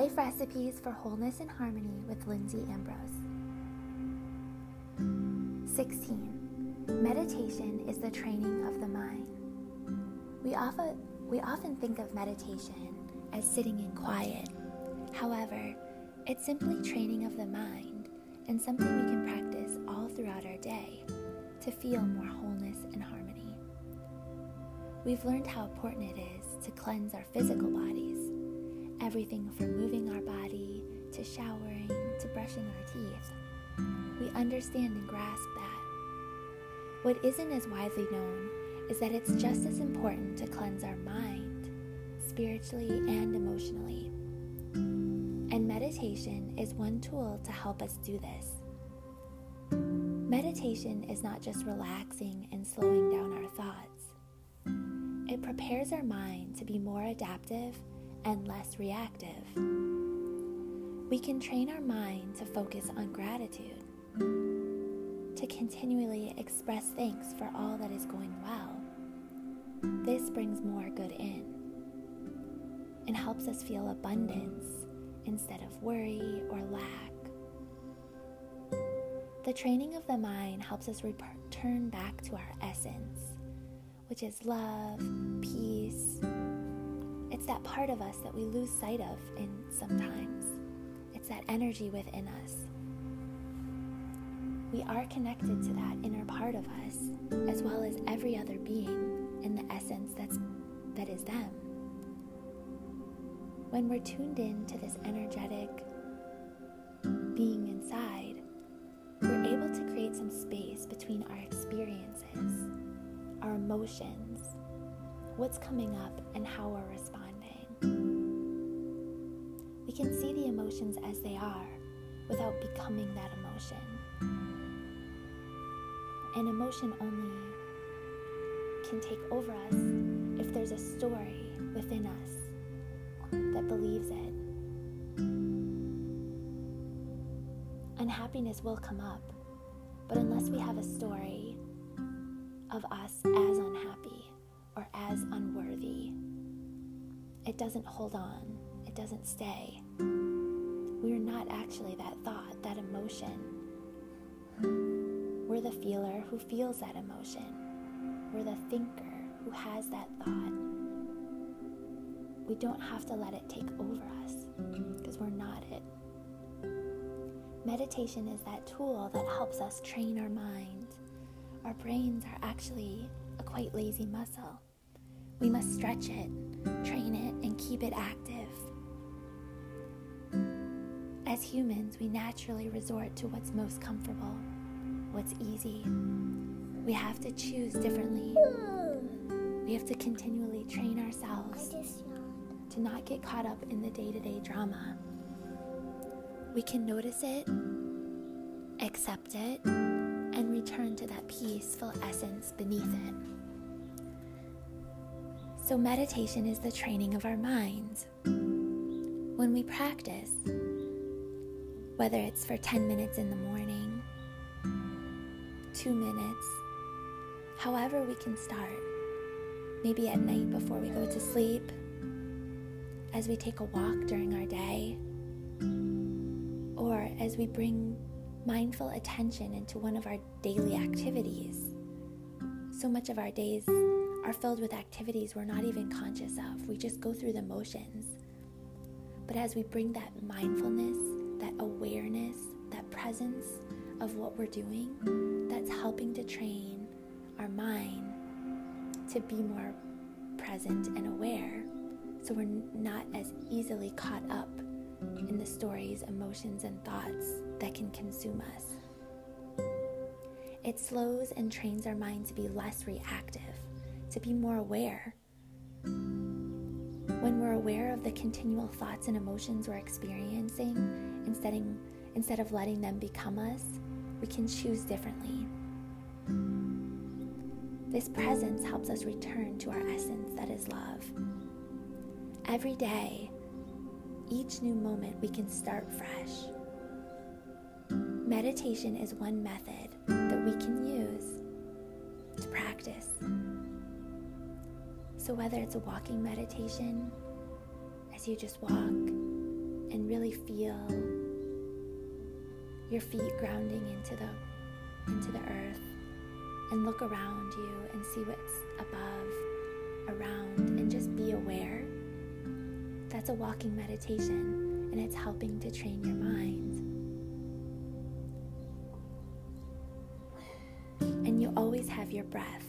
Life Recipes for Wholeness and Harmony with Lindsay Ambrose. 16. Meditation is the training of the mind. We often, we often think of meditation as sitting in quiet. However, it's simply training of the mind and something we can practice all throughout our day to feel more wholeness and harmony. We've learned how important it is to cleanse our physical bodies, everything from moving our body to showering to brushing our teeth. We understand and grasp that. What isn't as widely known is that it's just as important to cleanse our mind, spiritually and emotionally. And meditation is one tool to help us do this. Meditation is not just relaxing and slowing down our thoughts, it prepares our mind to be more adaptive and less reactive. We can train our mind to focus on gratitude, to continually express thanks for all that is going well. This brings more good in and helps us feel abundance instead of worry or lack. The training of the mind helps us return back to our essence, which is love, peace. It's that part of us that we lose sight of in sometimes. It's that energy within us. We are connected to that inner part of us, as well as every other being in the essence that's that is them. When we're tuned in to this energetic being inside, we're able to create some space between our experiences, our emotions, what's coming up, and how we're responding. We can see the emotions as they are without becoming that emotion. An emotion only can take over us if there's a story within us that believes it. Unhappiness will come up, but unless we have a story of us as unhappy or as unworthy, it doesn't hold on, it doesn't stay. We are not actually that thought, that emotion. We're the feeler who feels that emotion. We're the thinker who has that thought. We don't have to let it take over us because we're not it. Meditation is that tool that helps us train our mind. Our brains are actually a quite lazy muscle. We must stretch it, train it, and keep it active. As humans, we naturally resort to what's most comfortable, what's easy. We have to choose differently. We have to continually train ourselves to not get caught up in the day to day drama we can notice it, accept it, and return to that peaceful essence beneath it. So, meditation is the training of our minds. When we practice, whether it's for 10 minutes in the morning, two minutes, however we can start, maybe at night before we go to sleep, as we take a walk during our day or as we bring mindful attention into one of our daily activities. So much of our days are filled with activities we're not even conscious of. We just go through the motions. But as we bring that mindfulness, presence of what we're doing, that's helping to train our mind to be more present and aware so we're not as easily caught up in the stories, emotions, and thoughts that can consume us. It slows and trains our mind to be less reactive, to be more aware. When we're aware of the continual thoughts and emotions we're experiencing, instead, instead of letting them become us, we can choose differently. This presence helps us return to our essence that is love. Every day, each new moment we can start fresh. Meditation is one method that we can use to practice. So, whether it's a walking meditation, as you just walk, and really feel your feet grounding into the into the earth and look around you and see what's above, around, and just be aware. That's a walking meditation, and it's helping to train your mind. And you always have your breath,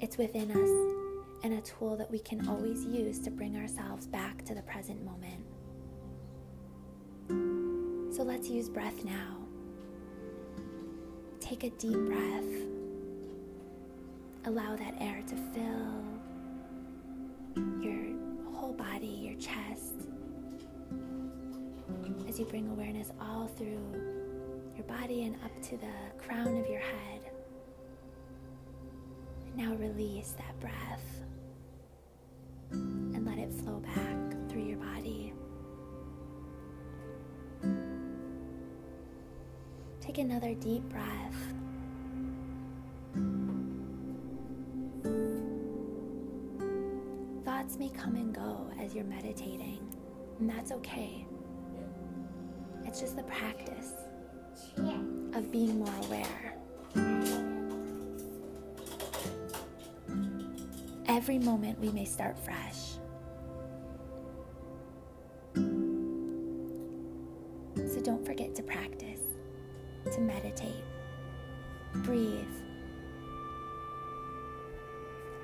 it's within us, and a tool that we can always use to bring ourselves back to the present moment. So let's use breath now. Take a deep breath. Allow that air to fill your whole body, your chest, as you bring awareness all through your body and up to the crown of your head. Now release that breath and let it flow back Take another deep breath. thoughts may come and go as you're meditating, and that's okay. It's just the practice of being more aware. Every moment we may start fresh.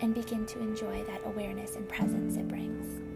And begin to enjoy that awareness and presence it brings.